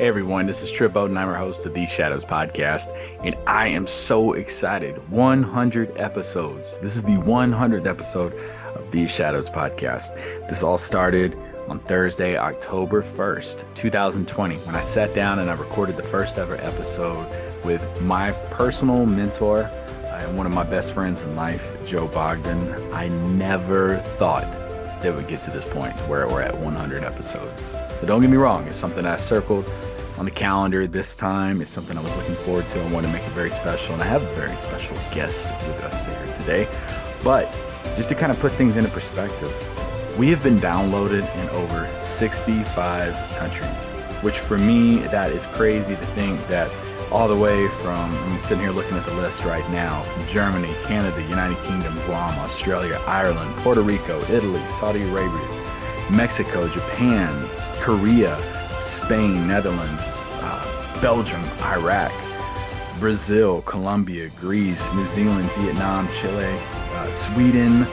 Hey everyone, this is Trip Bodenheimer, host of the Shadows Podcast, and I am so excited. 100 episodes. This is the 100th episode of the Shadows Podcast. This all started on Thursday, October 1st, 2020, when I sat down and I recorded the first ever episode with my personal mentor and one of my best friends in life, Joe Bogdan. I never thought that would get to this point where we're at 100 episodes. But don't get me wrong, it's something I circled on the calendar this time. It's something I was looking forward to. I want to make it very special, and I have a very special guest with us here today. But just to kind of put things into perspective, we have been downloaded in over 65 countries, which for me, that is crazy to think that all the way from, I'm sitting here looking at the list right now, from Germany, Canada, United Kingdom, Guam, Australia, Ireland, Puerto Rico, Italy, Saudi Arabia, Mexico, Japan, Korea, Spain, Netherlands, uh, Belgium, Iraq, Brazil, Colombia, Greece, New Zealand, Vietnam, Chile, uh, Sweden,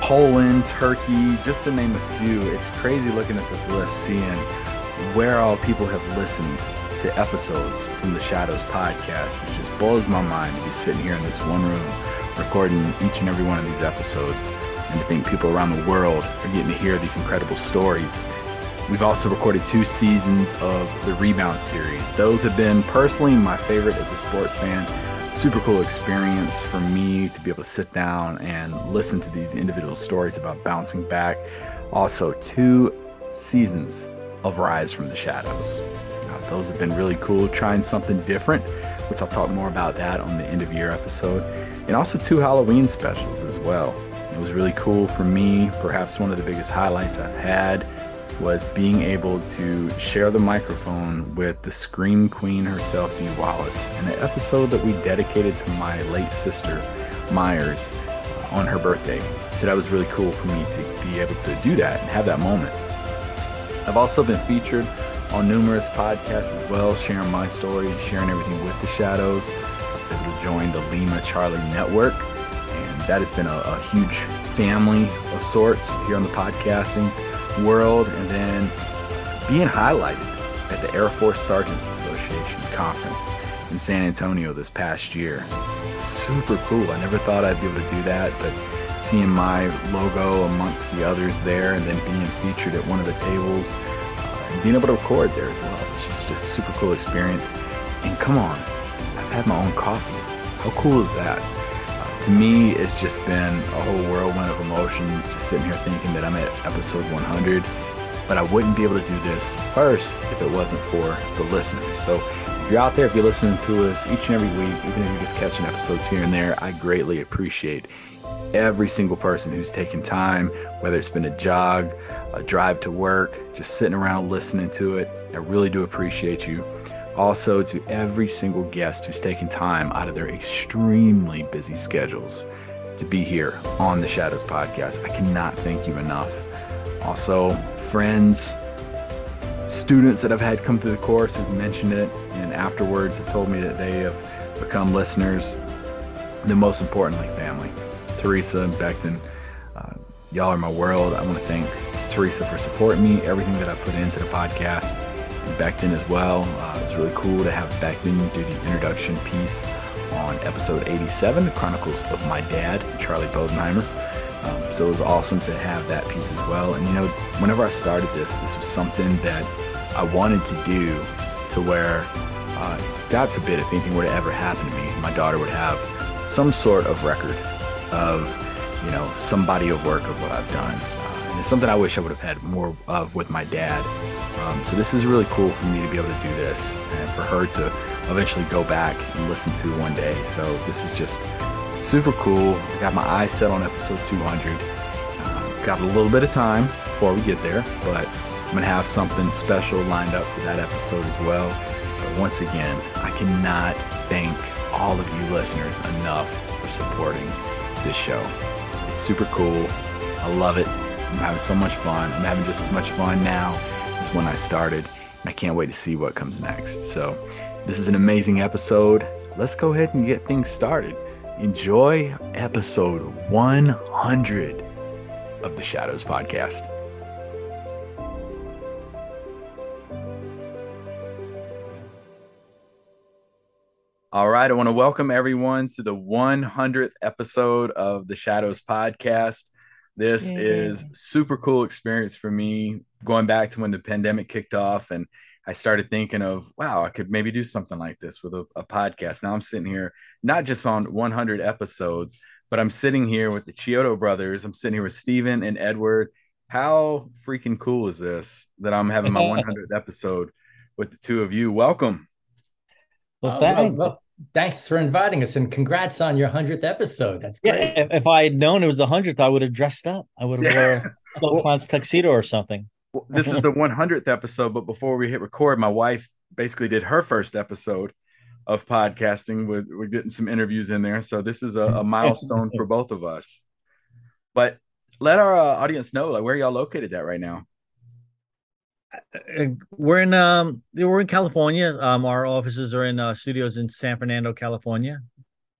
Poland, Turkey, just to name a few. It's crazy looking at this list, seeing where all people have listened to episodes from the Shadows podcast, which just blows my mind to be sitting here in this one room recording each and every one of these episodes. And to think people around the world are getting to hear these incredible stories We've also recorded two seasons of the Rebound series. Those have been personally my favorite as a sports fan. Super cool experience for me to be able to sit down and listen to these individual stories about bouncing back. Also, two seasons of Rise from the Shadows. Now, those have been really cool, trying something different, which I'll talk more about that on the end of year episode. And also, two Halloween specials as well. It was really cool for me, perhaps one of the biggest highlights I've had was being able to share the microphone with the Scream Queen herself, Dee Wallace, in an episode that we dedicated to my late sister, Myers, uh, on her birthday. So that was really cool for me to be able to do that and have that moment. I've also been featured on numerous podcasts as well, sharing my story, sharing everything with the Shadows. I was able to join the Lima Charlie Network, and that has been a, a huge family of sorts here on the podcasting world and then being highlighted at the Air Force Sergeants Association conference in San Antonio this past year. Super cool. I never thought I'd be able to do that, but seeing my logo amongst the others there and then being featured at one of the tables uh, and being able to record there as well. It's just a super cool experience. And come on, I've had my own coffee. How cool is that? Me, it's just been a whole whirlwind of emotions. Just sitting here thinking that I'm at episode 100, but I wouldn't be able to do this first if it wasn't for the listeners. So if you're out there, if you're listening to us each and every week, even if you're just catching episodes here and there, I greatly appreciate every single person who's taken time, whether it's been a jog, a drive to work, just sitting around listening to it. I really do appreciate you. Also, to every single guest who's taken time out of their extremely busy schedules to be here on the Shadows podcast. I cannot thank you enough. Also, friends, students that I've had come through the course who've mentioned it and afterwards have told me that they have become listeners. And most importantly, family. Teresa and Beckton, uh, y'all are my world. I want to thank Teresa for supporting me, everything that I put into the podcast. and Beckton as well. Uh, was really cool to have Beckton do the introduction piece on episode 87, The Chronicles of My Dad, Charlie Bodenheimer. Um, so it was awesome to have that piece as well. And you know, whenever I started this, this was something that I wanted to do to where, uh, God forbid, if anything were to ever happen to me, my daughter would have some sort of record of, you know, some body of work of what I've done. Uh, and it's something I wish I would have had more of with my dad. Um, so this is really cool for me to be able to do this and for her to eventually go back and listen to one day. So this is just super cool. I got my eyes set on episode 200. Uh, got a little bit of time before we get there, but I'm going to have something special lined up for that episode as well. But once again, I cannot thank all of you listeners enough for supporting this show. It's super cool. I love it. I'm having so much fun. I'm having just as much fun now it's when I started. I can't wait to see what comes next. So, this is an amazing episode. Let's go ahead and get things started. Enjoy episode 100 of the Shadows Podcast. All right, I want to welcome everyone to the 100th episode of the Shadows Podcast. This yeah. is super cool experience for me going back to when the pandemic kicked off and I started thinking of, wow, I could maybe do something like this with a, a podcast. Now I'm sitting here, not just on 100 episodes, but I'm sitting here with the Chiodo brothers. I'm sitting here with Stephen and Edward. How freaking cool is this that I'm having my 100th episode with the two of you? Welcome. Well, uh, thanks. Well, well, thanks for inviting us and congrats on your 100th episode. That's great. Yeah, if, if I had known it was the 100th, I would have dressed up. I would have yeah. wore a well, tuxedo or something. Well, this is the 100th episode, but before we hit record, my wife basically did her first episode of podcasting. We're, we're getting some interviews in there. So this is a, a milestone for both of us. But let our uh, audience know like where y'all located at right now. Uh, we're in um we're in California. Um, our offices are in uh, studios in San Fernando, California.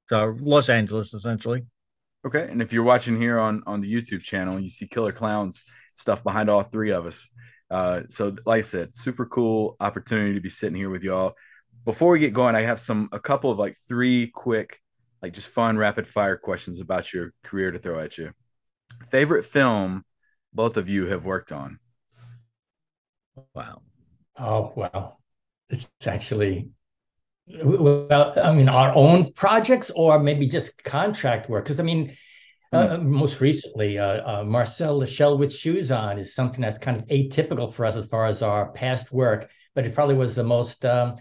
So Los Angeles, essentially. Okay, and if you're watching here on on the YouTube channel, you see Killer Klowns stuff behind all three of us. Uh, so like I said, super cool opportunity to be sitting here with y'all. Before we get going, I have some a couple of like three quick, like just fun rapid fire questions about your career to throw at you. Favorite film both of you have worked on. Wow. Oh, wow. It's actually, well, I mean, our own projects or maybe just contract work. Because, I mean, uh, mm. most recently, uh, uh, Marcel the Shell with Shoes On is something that's kind of atypical for us as far as our past work, but it probably was the most, um,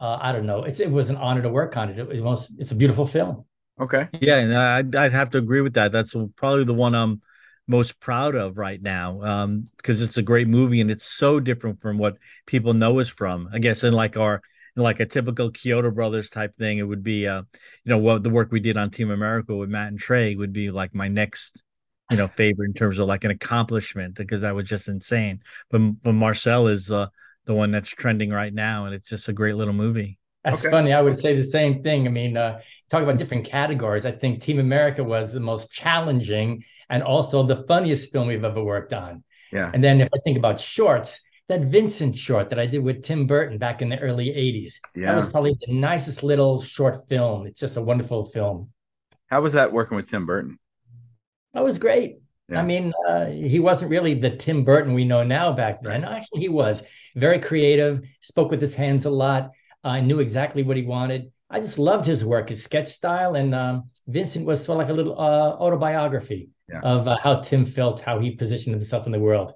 uh, I don't know, it's, it was an honor to work on it. It, it was, it's a beautiful film. Okay. Yeah, and I'd, I'd have to agree with that. That's probably the one I'm most proud of right now um because it's a great movie and it's so different from what people know us from. I guess in like our in like a typical Chiodo brothers type thing it would be uh you know what the work we did on team america with matt and trey would be like my next you know favorite in terms of like an accomplishment because that was just insane. But but marcel is uh the one that's trending right now and it's just a great little movie that's okay. funny. I would say the same thing. I mean, uh, talk about different categories. I think Team America was the most challenging and also the funniest film we've ever worked on. Yeah. And then if I think about shorts, that Vincent short that I did with Tim Burton back in the early 80s. Yeah. That was probably the nicest little short film. It's just a wonderful film. How was that working with Tim Burton? That was great. Yeah. I mean, uh, he wasn't really the Tim Burton we know now back then. Right. Actually, he was very creative, spoke with his hands a lot. I knew exactly what he wanted. I just loved his work, his sketch style, and um, Vincent was sort of like a little uh, autobiography yeah. of uh, how Tim felt, how he positioned himself in the world.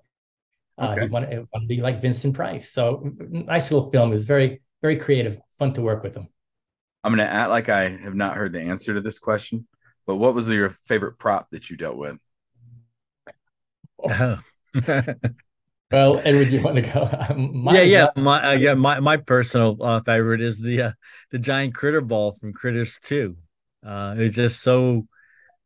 Uh, okay. He wanted, wanted, to be like Vincent Price. So nice little film. It was very, very creative, fun to work with him. I'm going to act like I have not heard the answer to this question, but what was your favorite prop that you dealt with? Oh. Well, Edward, you want to go? yeah, yeah, my uh, yeah, my my personal uh, favorite is the uh, the giant critter ball from Critters Two. Uh, it's just so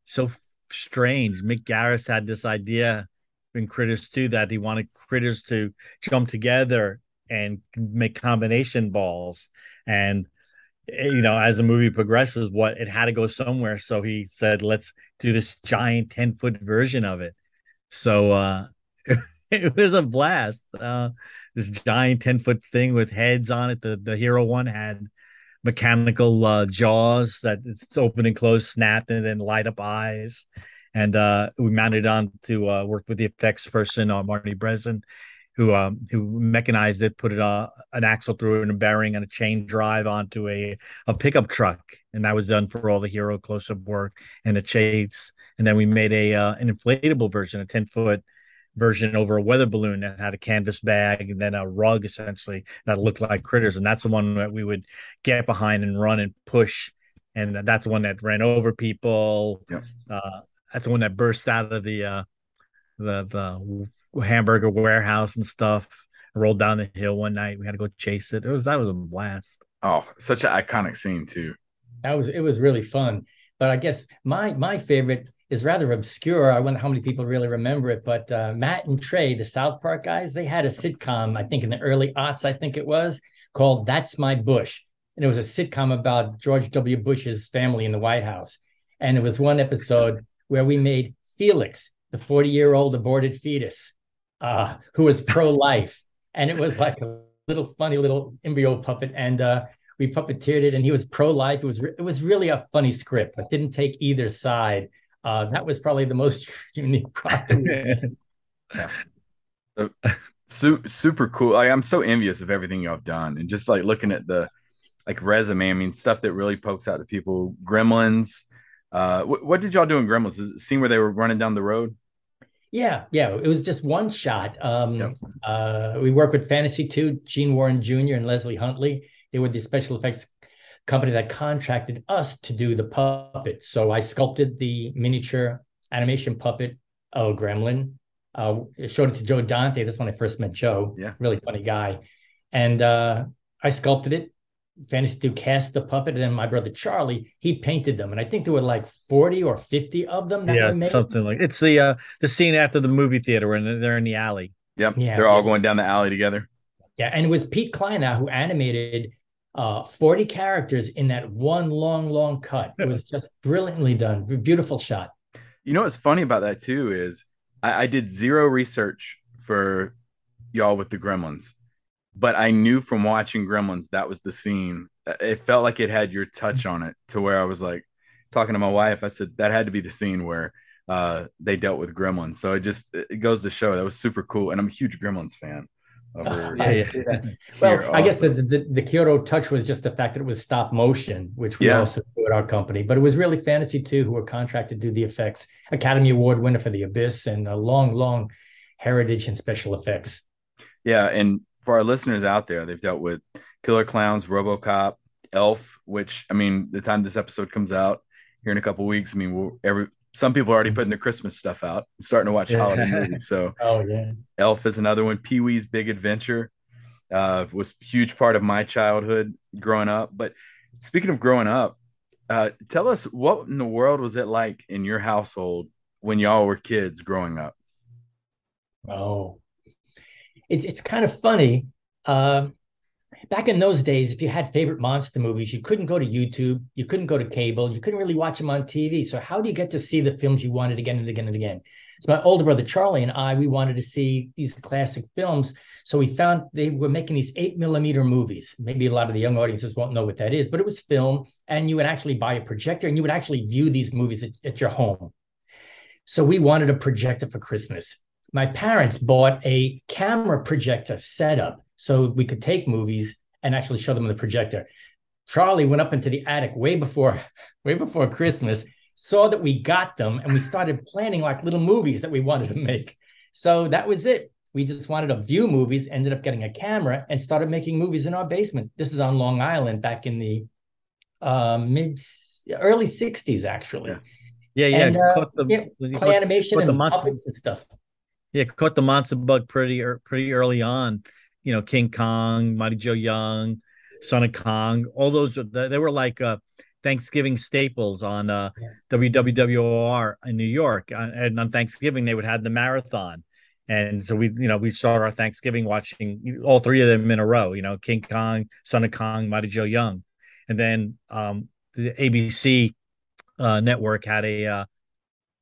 so strange. Mick Garris had this idea in Critters Two that he wanted critters to jump together and make combination balls, and eh, you know, as the movie progresses, what it had to go somewhere. So he said, "Let's do this giant ten foot version of it." So. uh it was a blast. Uh, this giant 10 foot thing with heads on it. The the hero one had mechanical uh, jaws that it's open and close, snapped, and then light up eyes. And uh, we mounted on to uh, work with the effects person, uh, Marty Breslin, who um, who mechanized it, put it uh, an axle through and a bearing and a chain drive onto a a pickup truck, and that was done for all the hero close up work and the chase. And then we made a uh, an inflatable version, a ten foot version over a weather balloon that had a canvas bag and then a rug essentially that looked like critters. And that's the one that we would get behind and run and push. And that's the one that ran over people. Yep. Uh, that's the one that burst out of the uh, the the hamburger warehouse and stuff. Rolled down the hill one night. We had to go chase it. It was that was a blast. Oh, such an iconic scene too. That was it was really fun. But I guess my my favorite is rather obscure. I wonder how many people really remember it. But uh, Matt and Trey, the South Park guys, they had a sitcom, I think in the early aughts, I think it was, called That's My Bush. And it was a sitcom about George W. Bush's family in the White House. And it was one episode where we made Felix, the 40 year old aborted fetus, uh, who was pro life. and it was like a little funny little embryo puppet. And uh, we puppeteered it, and he was pro life. It was it was really a funny script. I didn't take either side. Uh, that was probably the most unique part. yeah. super cool. Like, I'm so envious of everything y'all have done, and just like looking at the like resume. I mean, stuff that really pokes out to people. Gremlins. Uh, what, what did y'all do in Gremlins? Is it scene where they were running down the road? Yeah, yeah. It was just one shot. Um, yep. uh, we work with Fantasy 2, Gene Warren Jr. and Leslie Huntley. They were the special effects company that contracted us to do the puppet. So I sculpted the miniature animation puppet of Gremlin. Uh, showed it to Joe Dante. That's when I first met Joe. Yeah. Really funny guy. And uh, I sculpted it. Fantasy 2 cast the puppet, and then my brother Charlie, he painted them. And I think there were like 40 or 50 of them. That were made. Yeah, something like it's the uh the scene after the movie theater when they're in the alley. Yep. Yeah. They're all going down the alley together. Yeah. And it was Pete Kleinow who animated uh 40 characters in that one long, long cut. It was just brilliantly done. Beautiful shot. You know what's funny about that too is I, I did zero research for y'all with the gremlins but I knew from watching Gremlins that was the scene. It felt like it had your touch on it to where I was like talking to my wife. I said that had to be the scene where uh, they dealt with Gremlins. So it just it goes to show that was super cool, and I'm a huge Gremlins fan. Over, uh, yeah, yeah. well, I guess the, the, the Chiodo touch was just the fact that it was stop motion, which we yeah. also do at our company. But it was really Fantasy 2 who were contracted to do the effects. Academy Award winner for The Abyss and a long, long heritage in special effects. Yeah, and for our listeners out there, they've dealt with Killer Klowns, RoboCop, Elf. Which I mean, the time this episode comes out here in a couple weeks, I mean, we'll, every some people are already putting their Christmas stuff out, starting to watch yeah. holiday movies. So, oh yeah, Elf is another one. Pee Wee's Big Adventure uh, was huge part of my childhood growing up. But speaking of growing up, uh, tell us what in the world was it like in your household when y'all were kids growing up? Oh, it's it's kind of funny. Uh, back in those days, if you had favorite monster movies, you couldn't go to YouTube, you couldn't go to cable, you couldn't really watch them on TV. So how do you get to see the films you wanted again and again and again? So my older brother Charlie and I, we wanted to see these classic films. So we found they were making these eight millimeter movies. Maybe a lot of the young audiences won't know what that is, but it was film, and you would actually buy a projector and you would actually view these movies at, at your home. So we wanted a projector for Christmas my parents bought a camera projector setup so we could take movies and actually show them on the projector. Charlie went up into the attic way before way before Christmas, saw that we got them, and we started planning like little movies that we wanted to make. So that was it. We just wanted to view movies, ended up getting a camera, and started making movies in our basement. This is on Long Island back in the uh, mid early 60s, actually. Yeah, yeah. yeah. And, uh, the, yeah clay animation and puppets and stuff. Yeah, caught the monster bug pretty pretty early on. You know, King Kong, Mighty Joe Young, Son of Kong, all those they were like uh, Thanksgiving staples on uh. WWWR in New York. Uh, and on Thanksgiving, they would have the marathon. And so we, you know, we start our Thanksgiving watching all three of them in a row. You know, King Kong, Son of Kong, Mighty Joe Young, and then um, the ABC uh, network had a uh,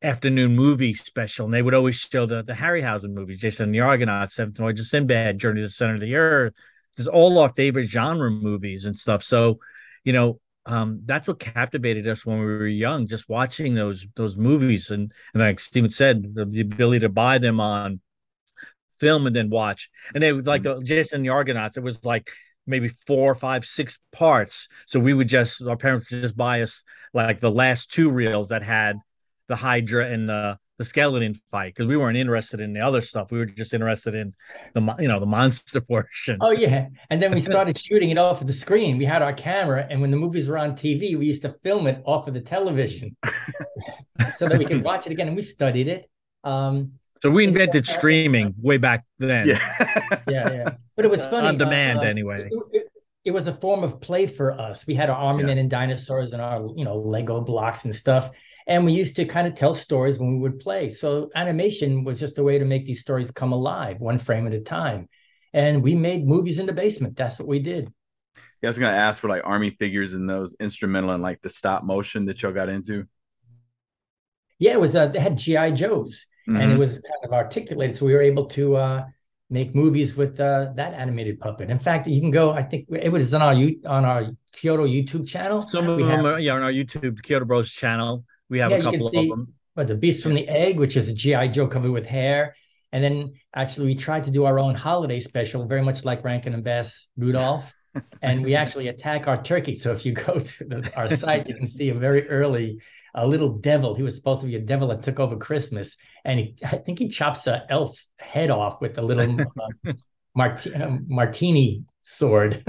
afternoon movie special, and they would always show the the Harryhausen movies, Jason and the Argonauts, Seventh Voyage of Sinbad, Journey to the Center of the Earth. There's all our favorite genre movies and stuff. So, you know, um, that's what captivated us when we were young, just watching those those movies. And and like Stephen said, the, the ability to buy them on film and then watch. And they would like mm-hmm. the Jason and the Argonauts. It was like maybe four, five, six parts. So we would just our parents would just buy us like the last two reels that had the Hydra and the the skeleton fight because we weren't interested in the other stuff. We were just interested in the you know the monster portion. Oh yeah, and then we started shooting it off of the screen. We had our camera, and when the movies were on TV, we used to film it off of the television so that we could watch it again. And we studied it. Um, so we invented streaming way back then. Yeah, yeah, yeah. But it was funny on demand uh, anyway. It, it, it, was a form of play for us. We had our army yeah. men and dinosaurs and our you know Lego blocks and stuff and we used to kind of tell stories when we would play. So animation was just a way to make these stories come alive, one frame at a time. And we made movies in the basement. That's what we did. Yeah, I was gonna ask for like army figures and those instrumental and like the stop motion that y'all got into. Yeah, it was uh, they had GI Joes, mm-hmm. and it mm-hmm. was kind of articulated, so we were able to uh, make movies with uh, that animated puppet. In fact, you can go. I think it was on our on our Chiodo YouTube channel. Some of we them, have, are, yeah, on our YouTube Chiodo Bros channel. We have yeah, a couple see, of them. But the Beast from the Egg, which is a GI Joe covered with hair, and then actually we tried to do our own holiday special, very much like Rankin and Bass Rudolph. and we actually attack our turkey. So if you go to the, our site, you can see a very early a little devil. He was supposed to be a devil that took over Christmas, and he, I think he chops a elf's head off with a little uh, mart- uh, martini sword.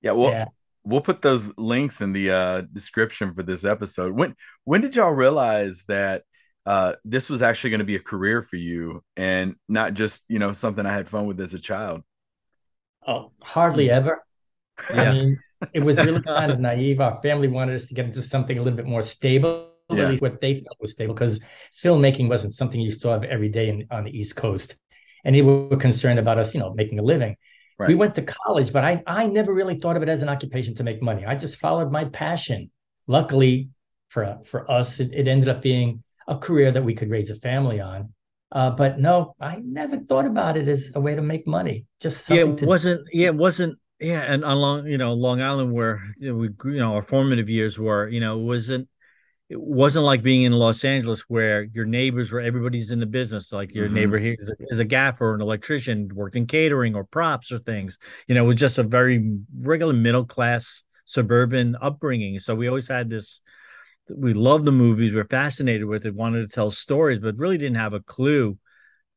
yeah, well, yeah. We'll put those links in the uh, description for this episode. When when did y'all realize that uh, this was actually going to be a career for you and not just you know something I had fun with as a child? Oh, hardly hmm. ever. Yeah. I mean, it was really kind of naive. Our family wanted us to get into something a little bit more stable, yeah. at least what they felt was stable, because filmmaking wasn't something you saw every day in, on the East Coast. And they were concerned about us, you know, making a living. Right. We went to college, but I, I never really thought of it as an occupation to make money. I just followed my passion. Luckily for, for us, it, it ended up being a career that we could raise a family on. Uh, but no, I never thought about it as a way to make money. Just yeah, it to- wasn't. Yeah, it wasn't yeah, and along you know Long Island, where you know, we you know our formative years were, you know, wasn't it wasn't like being in Los Angeles where your neighbors were everybody's in the business. Like your mm-hmm. neighbor here is a, is a gaffer, or an electrician, worked in catering or props or things. You know, it was just a very regular middle class suburban upbringing. So we always had this. We loved the movies. We were fascinated with it. Wanted to tell stories, but really didn't have a clue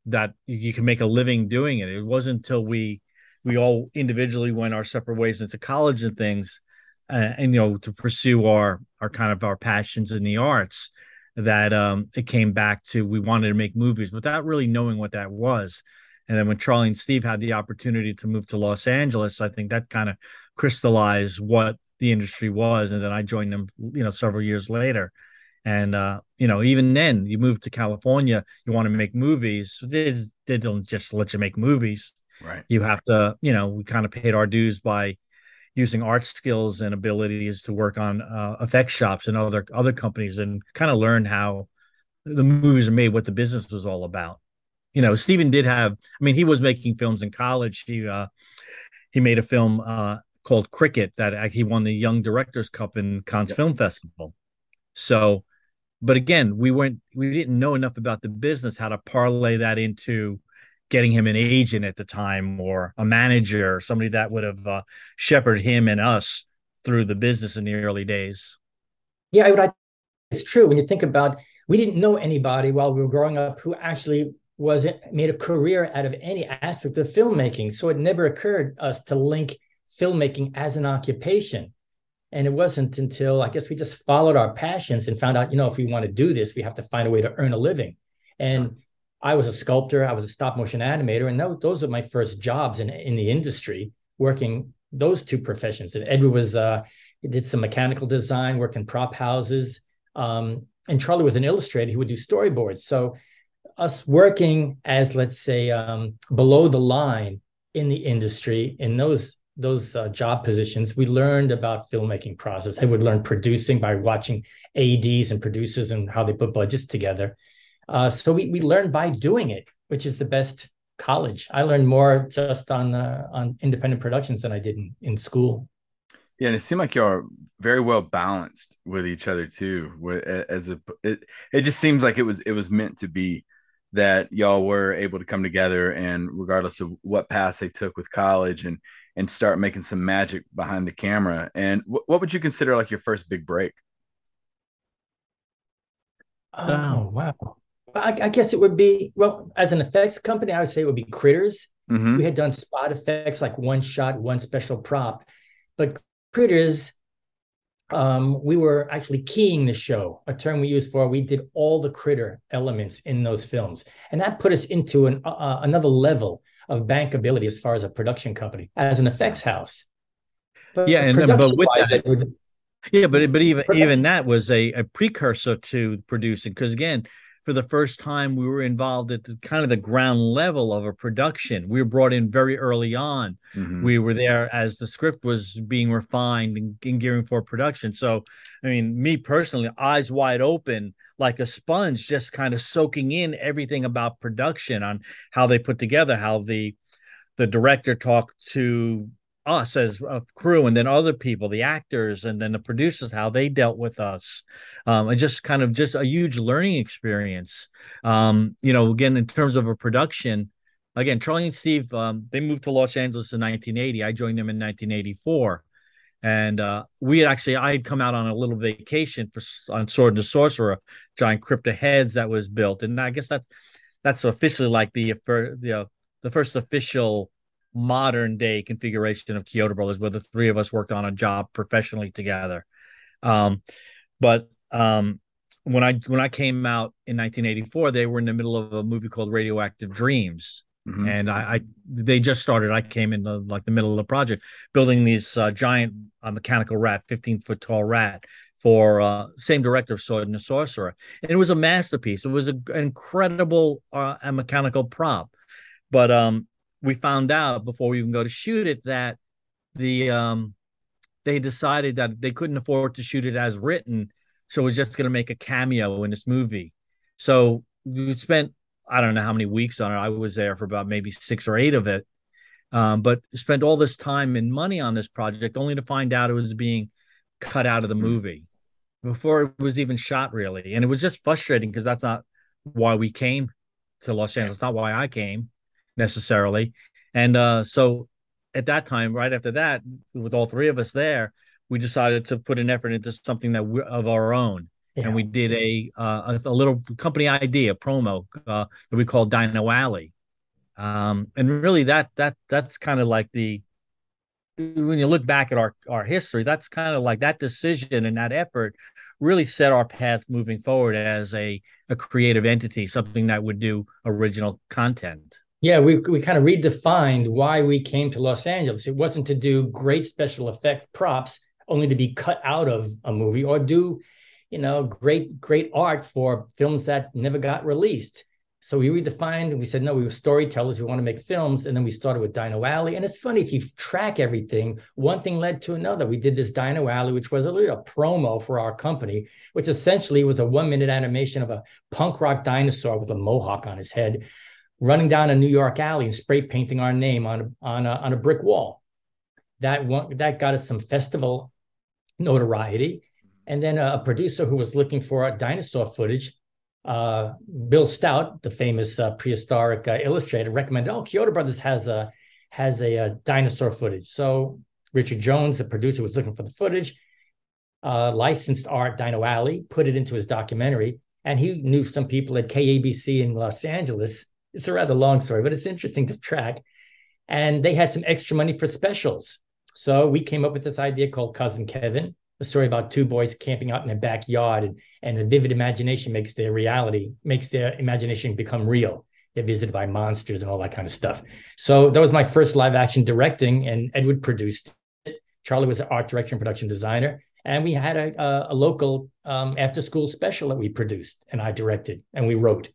that you, you can make a living doing it. It wasn't until we we all individually went our separate ways into college and things uh, and you know to pursue our our kind of our passions in the arts that um it came back to we wanted to make movies without really knowing what that was. And then when charlie and steve had the opportunity to move to los angeles i think that kind of crystallized what the industry was. And then i joined them you know several years later. And uh, you know even then you move to california you want to make movies they, they don't just let you make movies. Right. You have to, you know, we kind of paid our dues by using art skills and abilities to work on uh, effect shops and other other companies and kind of learn how the movies are made, what the business was all about. You know, Stephen did have. I mean, he was making films in college. He uh, he made a film uh, called Cricket that he won the Young Directors Cup in Cannes yep. Film Festival. So, but again, we weren't we didn't know enough about the business how to parlay that into getting him an agent at the time or a manager, somebody that would have uh, shepherded him and us through the business in the early days. Yeah, I, it's true. When you think about, we didn't know anybody while we were growing up who actually was made a career out of any aspect of filmmaking. So it never occurred us to link filmmaking as an occupation. And it wasn't until I guess we just followed our passions and found out, you know, if we want to do this, we have to find a way to earn a living. And I was a sculptor, I was a stop motion animator, and those, those are my first jobs in, in the industry, working those two professions. And Edward was uh, did some mechanical design, worked in prop houses, um, and Charlie was an illustrator. He would do storyboards. So us working as let's say um, below the line in the industry in those those uh, job positions, we learned about filmmaking process. I would learn producing by watching ADs and producers and how they put budgets together. Uh, so we we learned by doing it, which is the best college. I learned more just on uh, on independent productions than I did in, in school. Yeah, and it seemed like you're very well balanced with each other too. As a, it, it just seems like it was it was meant to be that y'all were able to come together and regardless of what path they took with college and and start making some magic behind the camera. And what would you consider like your first big break? Oh wow! I, I, guess it would be well as an effects company. I would say it would be Critters. Mm-hmm. We had done spot effects like one shot, one special prop, but Critters, um, we were actually keying the show, a term we use for we did all the critter elements in those films, and that put us into an uh, another level of bankability as far as a production company as an effects house. But yeah, and but with that, would, yeah, but but even even that was a, a precursor to producing because again for the first time we were involved at the kind of the ground level of a production. We were brought in very early on. Mm-hmm. we were there as the script was being refined and, and gearing for production. So i mean me personally eyes wide open like a sponge just kind of soaking in everything about production on how they put together how the the director talked to us as a crew and then other people the actors and then the producers how they dealt with us. Um and just kind of just a huge learning experience. Um you know again in terms of a production again charlie and steve um they moved to los angeles in 1980 i joined them in 1984 and uh, we had actually I had come out on a little vacation for on Sword and Sorcerer, giant crypta heads that was built, and I guess that that's officially like the the the first official modern day configuration of Chiodo Brothers, where the three of us worked on a job professionally together. Um, but um, when I when I came out in 1984, they were in the middle of a movie called Radioactive Dreams, mm-hmm. and I, I, they just started. I came in the like the middle of the project, building these uh, giant uh, mechanical rat, 15 foot tall rat for uh, same director of Sword and the Sorcerer, and it was a masterpiece. It was a, an incredible uh, mechanical prop, but um, we found out before we even go to shoot it that the um they decided that they couldn't afford to shoot it as written, so it was just going to make a cameo in this movie. So we spent I don't know how many weeks on it. I was there for about maybe six or eight of it, um, but spent all this time and money on this project only to find out it was being cut out of the hmm. movie before it was even shot, really. And it was just frustrating because that's not why we came to Los Angeles. It's not why I came necessarily. And uh, so at that time, right after that, with all three of us there, we decided to put an effort into something that we're of our own. Yeah. And we did a, uh, a, a little company idea promo uh, that we called Dino Alley, um, and really that that that's kind of like the when you look back at our our history, that's kind of like that decision and that effort really set our path moving forward as a a creative entity, something that would do original content. Yeah, we, we kind of redefined why we came to Los Angeles. It wasn't to do great special effect props, only to be cut out of a movie or do, you know, great, great art for films that never got released. So we redefined we said, no, we were storytellers. We want to make films. And then we started with Dino Alley. And it's funny, if you track everything, one thing led to another. We did this Dino Alley, which was a little promo for our company, which essentially was a one minute animation of a punk rock dinosaur with a mohawk on his head running down a New York alley and spray painting our name on a, on a, on a brick wall. That one, that got us some festival notoriety. And then a, producer who was looking for dinosaur footage, uh, Bill Stout, the famous uh, prehistoric uh, illustrator, recommended, "Oh, Chiodo Brothers has a has a, a, dinosaur footage." So Richard Jones, the producer, was looking for the footage. Uh, licensed art Dino Alley, put it into his documentary, and he knew some people at KABC in Los Angeles it's a rather long story, but it's interesting to track. And they had some extra money for specials. So we came up with this idea called Cousin Kevin, a story about two boys camping out in their backyard, and, and the vivid imagination makes their reality, makes their imagination become real. They're visited by monsters and all that kind of stuff. So that was my first live action directing, and Edward produced it. Charlie was an art director and production designer. And we had a, a, a local um, after school special that we produced and I directed and we wrote.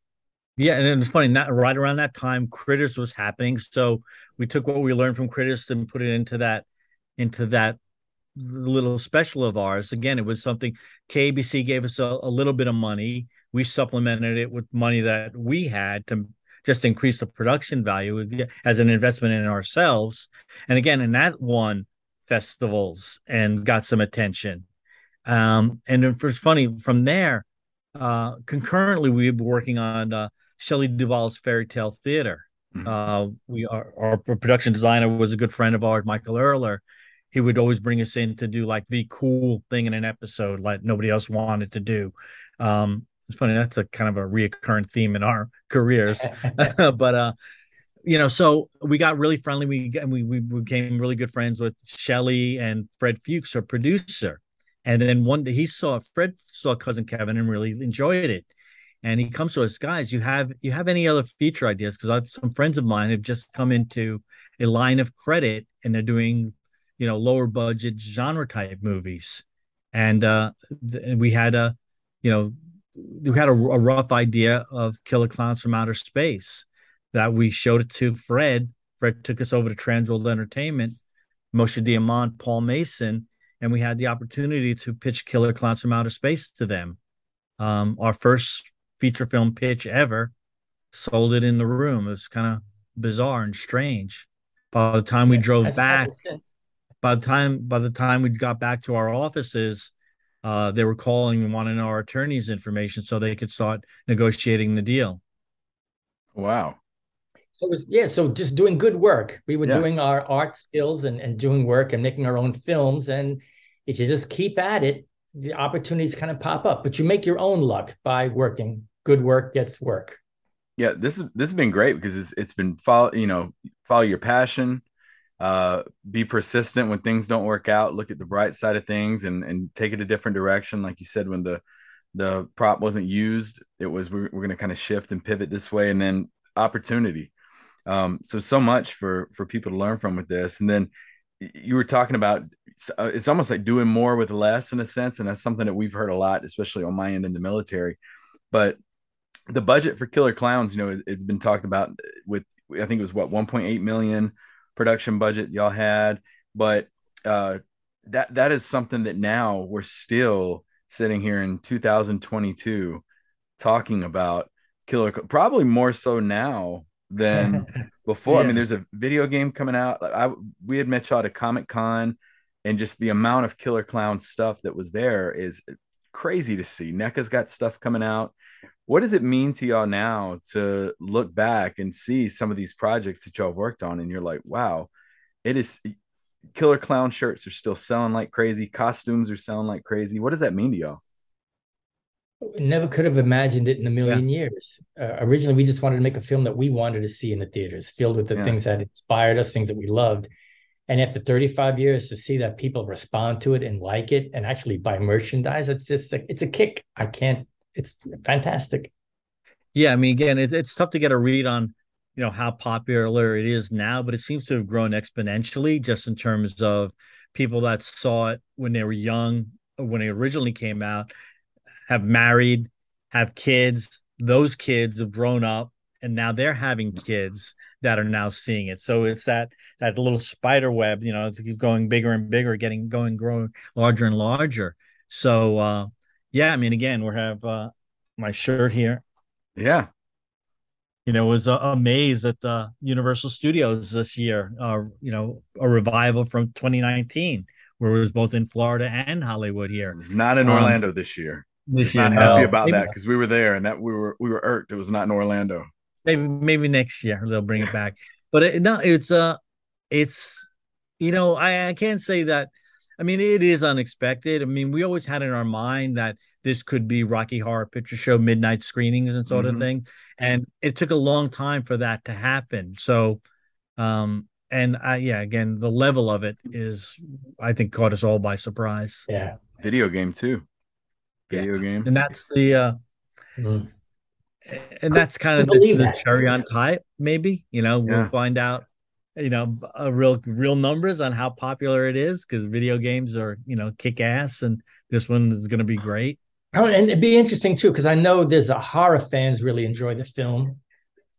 Yeah, and it's funny. Not right around that time, Critters was happening, so we took what we learned from Critters and put it into that into that little special of ours. Again, it was something KABC gave us a, a little bit of money. We supplemented it with money that we had to just increase the production value as an investment in ourselves. And again, in that won festivals and got some attention. Um, and it was funny from there. Uh, concurrently, we were working on uh, Shelley Duvall's Fairy Tale Theater. Mm-hmm. Uh, we are our production designer was a good friend of ours, Michael Erler. He would always bring us in to do like the cool thing in an episode, like nobody else wanted to do. Um, it's funny that's a kind of a reoccurring theme in our careers, but uh, you know, so we got really friendly. We we we became really good friends with Shelley and Fred Fuchs, our producer. And then one day he saw Fred saw cousin Kevin and really enjoyed it and he comes to us guys you have you have any other feature ideas because i've some friends of mine have just come into a line of credit and they're doing you know lower budget genre type movies and uh th- we had a you know we had a, a rough idea of Killer Klowns from Outer Space that we showed it to Fred. Fred took us over to Transworld Entertainment, Moshe Diamant, Paul Mason, and we had the opportunity to pitch Killer Klowns from Outer Space to them. Um, our first feature film pitch ever, sold it in the room. It was kind of bizarre and strange. By the time we drove back, by the time by the time we got back to our offices, uh, they were calling and wanting our attorney's information so they could start negotiating the deal. Wow. It was yeah, so just doing good work. We were yeah. doing our art skills and, and doing work and making our own films. And if you just keep at it, the opportunities kind of pop up. But you make your own luck by working. Good work gets work. Yeah, this is this has been great because it's it's been follow you know follow your passion, uh, be persistent when things don't work out. Look at the bright side of things and and take it a different direction. Like you said, when the the prop wasn't used, it was we're, we're going to kind of shift and pivot this way, and then opportunity. Um, so so much for for people to learn from with this, and then you were talking about uh, it's almost like doing more with less in a sense, and that's something that we've heard a lot, especially on my end in the military. But the budget for Killer Clowns, you know, it, has been talked about with I think it was what 1.8 million production budget y'all had, but uh, that that is something that now we're still sitting here in 2022 talking about Killer, probably more so now than before. Yeah. I mean, there's a video game coming out. I we had met y'all at a Comic Con, and just the amount of Killer Klown stuff that was there is crazy to see. NECA's got stuff coming out. What does it mean to y'all now to look back and see some of these projects that y'all have worked on, and you're like, wow, it is. Killer Klown shirts are still selling like crazy. Costumes are selling like crazy. What does that mean to y'all? Never could have imagined it in a million yeah. years. Uh, originally, we just wanted to make a film that we wanted to see in the theaters, filled with the yeah. things that inspired us, things that we loved. And after 35 years, to see that people respond to it and like it and actually buy merchandise, it's just a, it's a kick. I can't. It's fantastic. Yeah, I mean, again, it, it's tough to get a read on, you know, how popular it is now, but it seems to have grown exponentially just in terms of people that saw it when they were young, when it originally came out, have married, have kids. Those kids have grown up and now they're having kids that are now seeing it. So it's that that little spider web, you know, it's going bigger and bigger, getting going, growing larger and larger. So uh yeah, I mean, again, we have uh my shirt here. Yeah. You know, was uh, amazed at the Universal Studios this year. Uh, you know, a revival from 2019, where it was both in Florida and Hollywood here. It was not in um, Orlando this year this year. Not happy about maybe that because we were there and that we were we were irked. It was not in Orlando. Maybe maybe next year they'll bring it back. But it, no, it's uh it's you know I I can't say that. I mean, it is unexpected. I mean, we always had in our mind that this could be Rocky Horror Picture Show midnight screenings and sort mm-hmm. of thing, and it took a long time for that to happen. So, um, and I yeah, again, the level of it is, I think, caught us all by surprise. Yeah, video game too video yeah. game. And that's the uh mm. and that's kind of the, the, cherry on top, maybe. You know, yeah. we'll find out, you know, a real real numbers on how popular it is because video games are, you know, kick ass and this one is gonna be great. Oh, and it'd be interesting too, because I know there's a horror fans really enjoy the film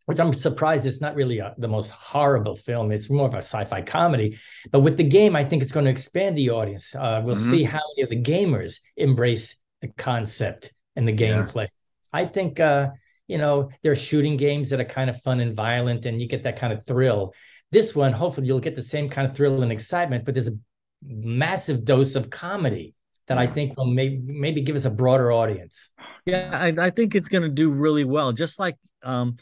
which I'm surprised it's not really a, the most horrible film. It's more of a sci-fi comedy. But with the game, I think it's going to expand the audience. Uh, we'll mm-hmm. see how many of the gamers embrace the concept and the gameplay. Yeah. I think uh, you know, there are shooting games that are kind of fun and violent, and you get that kind of thrill. This one, hopefully, you'll get the same kind of thrill and excitement, but there's a massive dose of comedy that I think will maybe maybe give us a broader audience. Yeah, I, I think it's going to do really well. Just like um,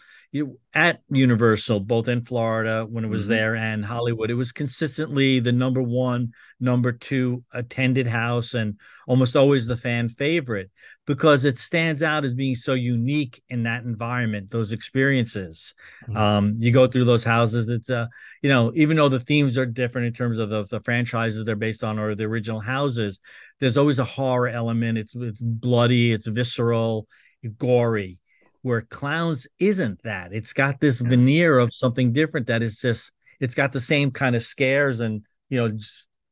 at Universal, both in Florida when it was mm-hmm. there and Hollywood, it was consistently the number one, number two attended house, and almost always the fan favorite because it stands out as being so unique in that environment, those experiences. Mm-hmm. Um, you go through those houses, it's uh, you know, even though the themes are different in terms of the, the franchises they're based on or the original houses, there's always a horror element. It's it's bloody, it's visceral, gory where clowns isn't that it's got this veneer of something different that is just it's got the same kind of scares and you know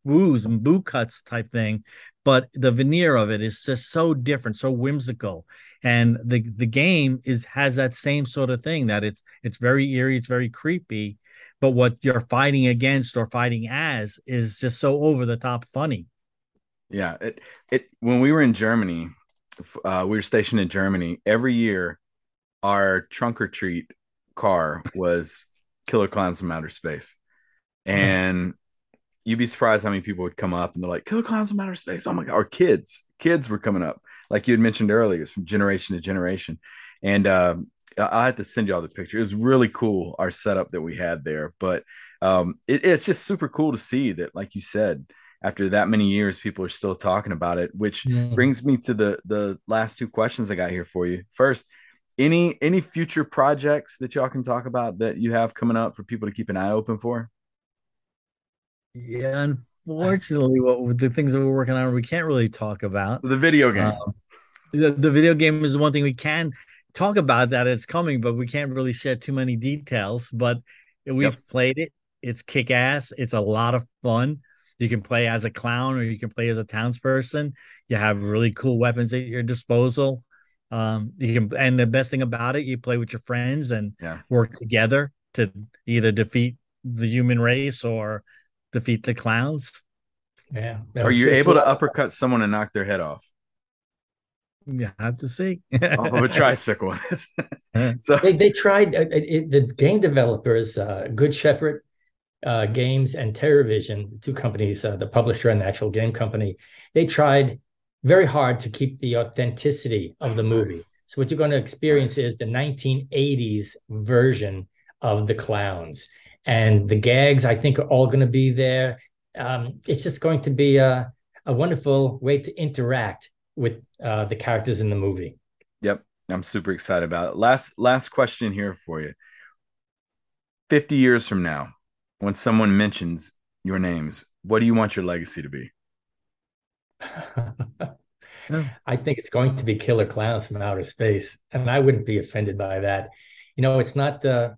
woos and boo cuts type thing, but the veneer of it is just so different, so whimsical. And the the game is has that same sort of thing that it's it's very eerie, it's very creepy, but what you're fighting against or fighting as is just so over the top funny. Yeah, it it when we were in Germany, uh, we were stationed in Germany. Every year, our trunk or treat car was Killer Klowns from Outer Space, and you'd be surprised how many people would come up and they're like, "Killer Klowns from Outer Space!" Oh my god! Our kids, kids were coming up, like you had mentioned earlier, it's from generation to generation, and uh, I had to send you all the picture. It was really cool our setup that we had there, but um, it, it's just super cool to see that, like you said, after that many years, people are still talking about it. Which mm. brings me to the the last two questions I got here for you. First, any any future projects that y'all can talk about that you have coming up for people to keep an eye open for? Yeah, unfortunately, what the things that we're working on, we can't really talk about the video game. Um, the, the video game is the one thing we can talk about that it's coming, but we can't really share too many details. But we've yep. played it. It's kick ass. It's a lot of fun. You can play as a clown or you can play as a townsperson. You have really cool weapons at your disposal. Um, you can, and the best thing about it, you play with your friends and yeah. work together to either defeat the human race or defeat the clowns. Yeah. Are you able to uppercut someone and knock their head off? You have to see. off of a tricycle. so they, they tried uh, it, the game developers, uh, Good Shepherd uh, Games and Teravision, two companies, uh, the publisher and the actual game company. They tried very hard to keep the authenticity of the movie. So what you're going to experience is the 1980s version of the clowns, and the gags. I think are all going to be there. Um, it's just going to be a, a wonderful way to interact with uh, the characters in the movie. Yep, I'm super excited about it. Last last question here for you. 50 years from now, when someone mentions your names, what do you want your legacy to be? I think it's going to be Killer Klowns from Outer Space, and I wouldn't be offended by that. You know, it's not uh,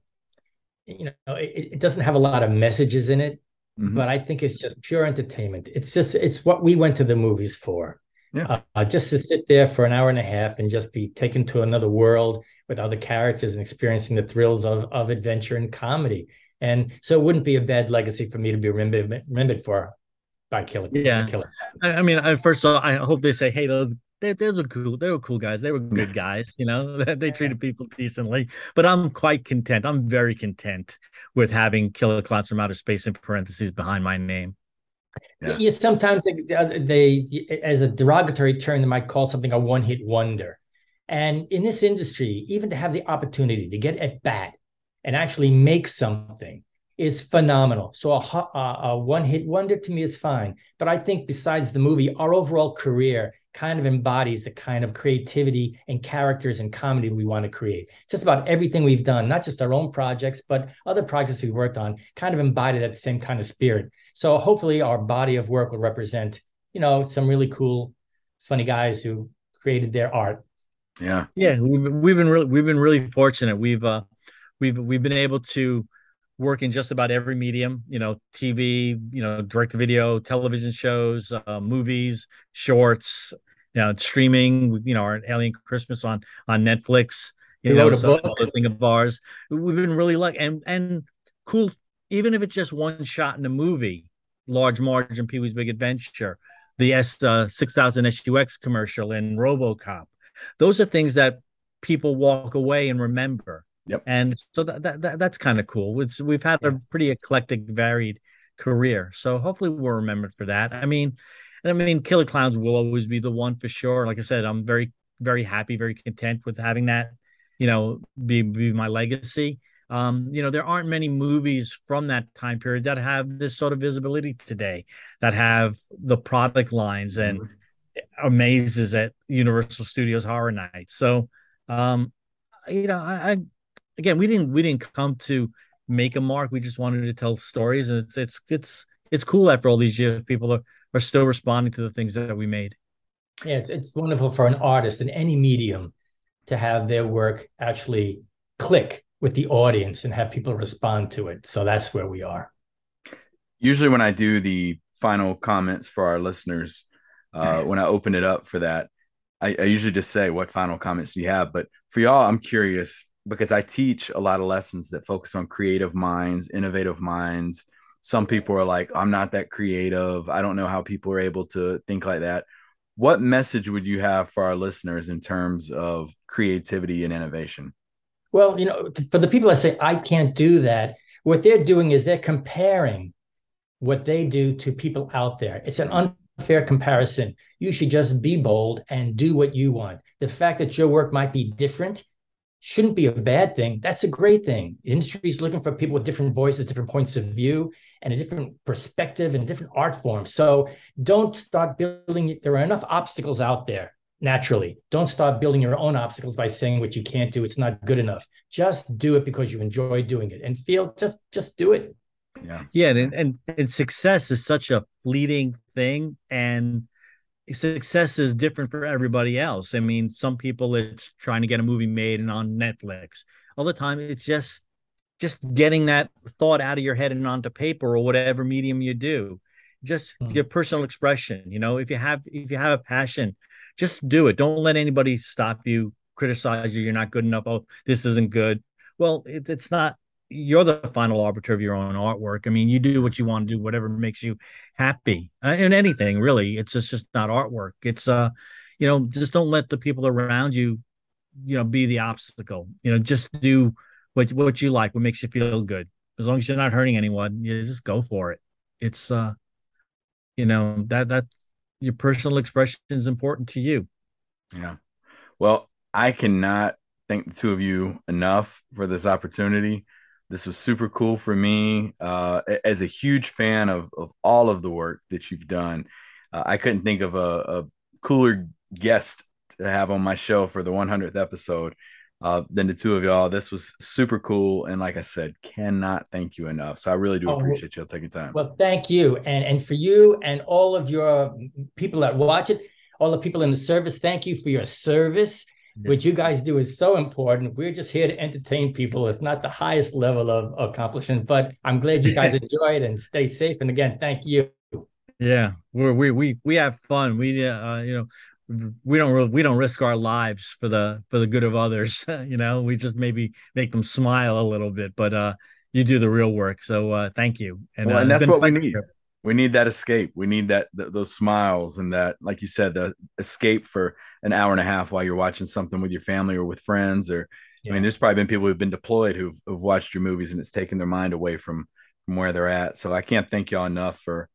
you know, it, it doesn't have a lot of messages in it, mm-hmm. but I think it's just pure entertainment. It's just it's what we went to the movies for. Yeah. Uh, just to sit there for an hour and a half and just be taken to another world with other characters and experiencing the thrills of, of adventure and comedy. And so it wouldn't be a bad legacy for me to be remembered, remembered for by killing. Yeah. Killer. I mean, I, first of all, I hope they say, hey, those they, those were cool. They were cool guys. They were good guys. You know, they treated people decently. But I'm quite content. I'm very content with having Killer Klowns from Outer Space in parentheses behind my name. Yeah. yeah sometimes they, uh, they, as a derogatory term, they might call something a one-hit wonder. And in this industry, even to have the opportunity to get at bat and actually make something is phenomenal. So a, a, a one-hit wonder to me is fine. But I think besides the movie, our overall career kind of embodies the kind of creativity and characters and comedy we want to create. Just about everything we've done, not just our own projects, but other projects we worked on, kind of embody that same kind of spirit. So hopefully our body of work will represent, you know, some really cool, funny guys who created their art. Yeah. Yeah. We've, we've been really, we've been really fortunate. We've, uh, we've, we've been able to, work in just about every medium you know tv you know direct to video television shows uh, movies shorts you know, streaming, you know, our Alien Christmas on on Netflix. You we know, so another thing of ours. We've been really lucky and and cool. Even if it's just one shot in a movie, Large Marge, Pee Wee's Big Adventure, the S uh, six thousand SUX commercial in RoboCop. Those are things that people walk away and remember. Yep. And so that, that, that that's kind of cool. It's, we've had a pretty eclectic, varied career. So hopefully we're remembered for that. I mean, and I mean, Killer Klowns will always be the one for sure. Like I said, I'm very, very happy, very content with having that, you know, be, be my legacy. Um, you know, there aren't many movies from that time period that have this sort of visibility today, that have the product lines and mm-hmm. amazes at Universal Studios Horror Nights. So, um, you know, I, I again, we didn't we didn't come to make a mark. We just wanted to tell stories, and it's it's it's it's cool after all these years. People are are still responding to the things that we made. Yeah, it's, it's wonderful for an artist in any medium to have their work actually click with the audience and have people respond to it. So that's where we are. Usually, when I do the final comments for our listeners uh, when I open it up for that. I, I usually just say, "What final comments do you have?" But for y'all, I'm curious because I teach a lot of lessons that focus on creative minds, innovative minds. Some people are like, I'm not that creative. I don't know how people are able to think like that. What message would you have for our listeners in terms of creativity and innovation? Well, you know, for the people that say, I can't do that, what they're doing is they're comparing what they do to people out there. It's an unfair comparison. You should just be bold and do what you want. The fact that your work might be different shouldn't be a bad thing. That's a great thing. The industry is looking for people with different voices, different points of view, and a different perspective and different art forms. So don't start building. There are enough obstacles out there naturally. Don't start building your own obstacles by saying what you can't do. It's not good enough. Just do it because you enjoy doing it and feel just just do it. Yeah. Yeah. And and, and success is such a fleeting thing. And success is different for everybody else. I mean, some people it's trying to get a movie made and on Netflix. All the time it's just just getting that thought out of your head and onto paper or whatever medium you do. Just mm. your personal expression. You know, if you have if you have a passion, just do it. Don't let anybody stop you, criticize you. You're not good enough. Oh, this isn't good. Well, it, it's not you're the final arbiter of your own artwork. I mean, you do what you want to do, whatever makes you happy, uh, and anything really. It's just, just not artwork. It's uh, you know, just don't let the people around you, you know, be the obstacle. You know, just do what what you like, what makes you feel good. As long as you're not hurting anyone, you just go for it. It's uh, you know, that that your personal expression is important to you. Yeah. Well, I cannot thank the two of you enough for this opportunity. This was super cool for me. Uh, as a huge fan of of all of the work that you've done, uh, I couldn't think of a, a, cooler guest to have on my show for the 100th episode uh, than the two of y'all. This was super cool, and like I said, cannot thank you enough. So I really do oh, appreciate y'all taking time. Well, thank you, and and for you and all of your people that watch it, all the people in the service. Thank you for your service yeah. what you guys do is so important. We're just here to entertain people. It's not the highest level of accomplishment, but I'm glad you guys enjoy it and stay safe. And again, thank you. Yeah, we we we we have fun. We uh, you know, we don't really, we don't risk our lives for the for the good of others. you know, we just maybe make them smile a little bit, but uh, you do the real work. So uh, thank you. And, well, uh, and that's what we need. Trip we need that escape. We need that th- those smiles and that, like you said, the escape for an hour and a half while you're watching something with your family or with friends. Or yeah. I mean, there's probably been people who've been deployed who've, who've watched your movies and it's taken their mind away from from where they're at. So I can't thank y'all enough for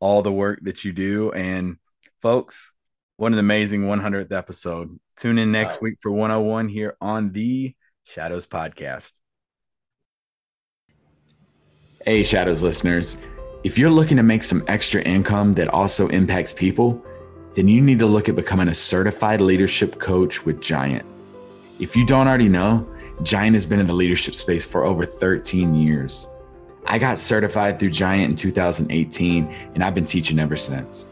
all the work that you do. And folks, what an amazing 100th episode. Tune in next wow. week for 101 here on the Shadows Podcast. Hey, Shadows listeners. If you're looking to make some extra income that also impacts people, then you need to look at becoming a certified leadership coach with Giant. If you don't already know, Giant has been in the leadership space for over 13 years. I got certified through Giant in 2018, and I've been teaching ever since.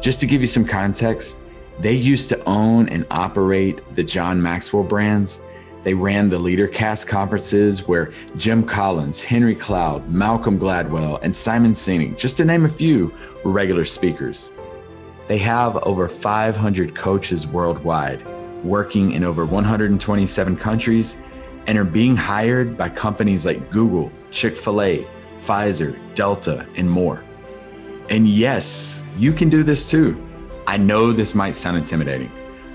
Just to give you some context, they used to own and operate the John Maxwell brands they ran the LeaderCast conferences where Jim Collins, Henry Cloud, Malcolm Gladwell, and Simon Sinek, just to name a few, were regular speakers. They have over 500 coaches worldwide, working in over 127 countries, and are being hired by companies like Google, Chick fil A, Pfizer, Delta, and more. And yes, you can do this too. I know this might sound intimidating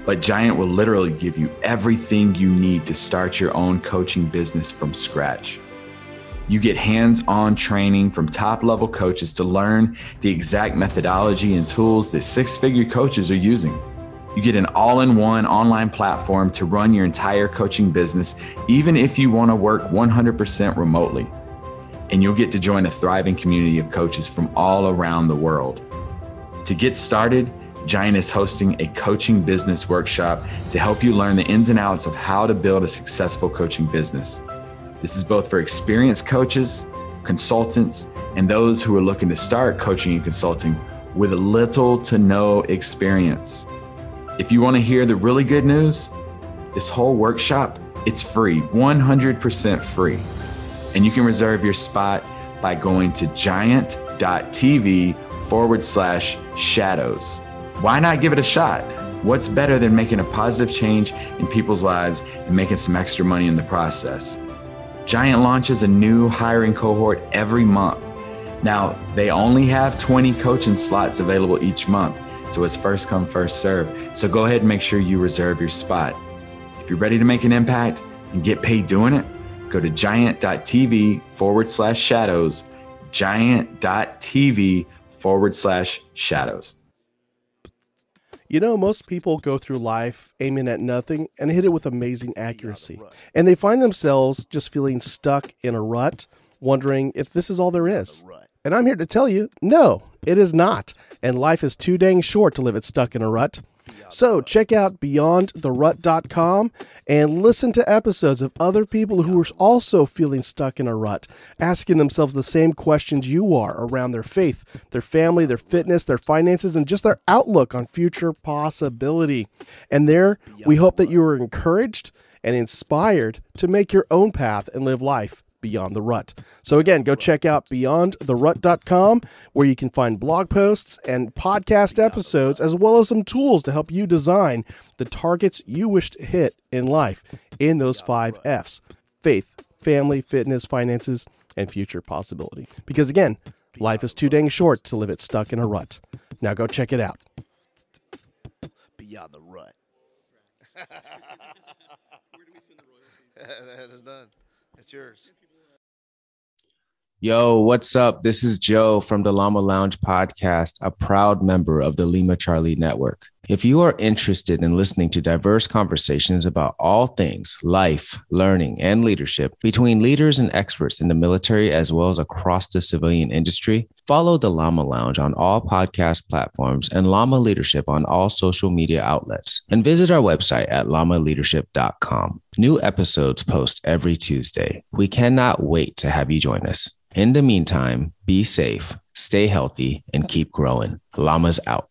but Giant will literally give you everything you need to start your own coaching business from scratch. You get hands on training from top level coaches to learn the exact methodology and tools that six figure coaches are using. You get an all in one online platform to run your entire coaching business, even if you want to work 100% remotely. And you'll get to join a thriving community of coaches from all around the world. To get started, Giant is hosting a coaching business workshop to help you learn the ins and outs of how to build a successful coaching business. This is both for experienced coaches, consultants, and those who are looking to start coaching and consulting with little to no experience. If you want to hear the really good news, this whole workshop, it's free, 100% free. And you can reserve your spot by going to giant.tv forward slash shadows. Why not give it a shot? What's better than making a positive change in people's lives and making some extra money in the process? Giant launches a new hiring cohort every month. Now, they only have 20 coaching slots available each month, so it's first come, first serve. So go ahead and make sure you reserve your spot. If you're ready to make an impact and get paid doing it, go to giant.tv forward slash shadows, giant.tv forward slash shadows. You know, most people go through life aiming at nothing and hit it with amazing accuracy. And they find themselves just feeling stuck in a rut, wondering if this is all there is. And I'm here to tell you no, it is not. And life is too dang short to live it stuck in a rut. So check out beyondtherut.com and listen to episodes of other people who are also feeling stuck in a rut, asking themselves the same questions you are around their faith, their family, their fitness, their finances, and just their outlook on future possibility. And there, we hope that you are encouraged and inspired to make your own path and live life Beyond the Rut. So again, go check out beyondtherut.com where you can find blog posts and podcast episodes as well as some tools to help you design the targets you wish to hit in life in those 5 Fs: faith, family, fitness, finances, and future possibility. Because again, life is too dang short to live it stuck in a rut. Now go check it out. Beyond the Rut. Where do we send the royalties? that is done. It's yours. Yo, what's up? This is Joe from the Llama Lounge podcast, a proud member of the Lima Charlie Network. If you are interested in listening to diverse conversations about all things life, learning, and leadership between leaders and experts in the military as well as across the civilian industry, follow the Llama Lounge on all podcast platforms and Llama Leadership on all social media outlets. And visit our website at llamaleadership.com. New episodes post every Tuesday. We cannot wait to have you join us. In the meantime, be safe, stay healthy, and keep growing. Llamas out.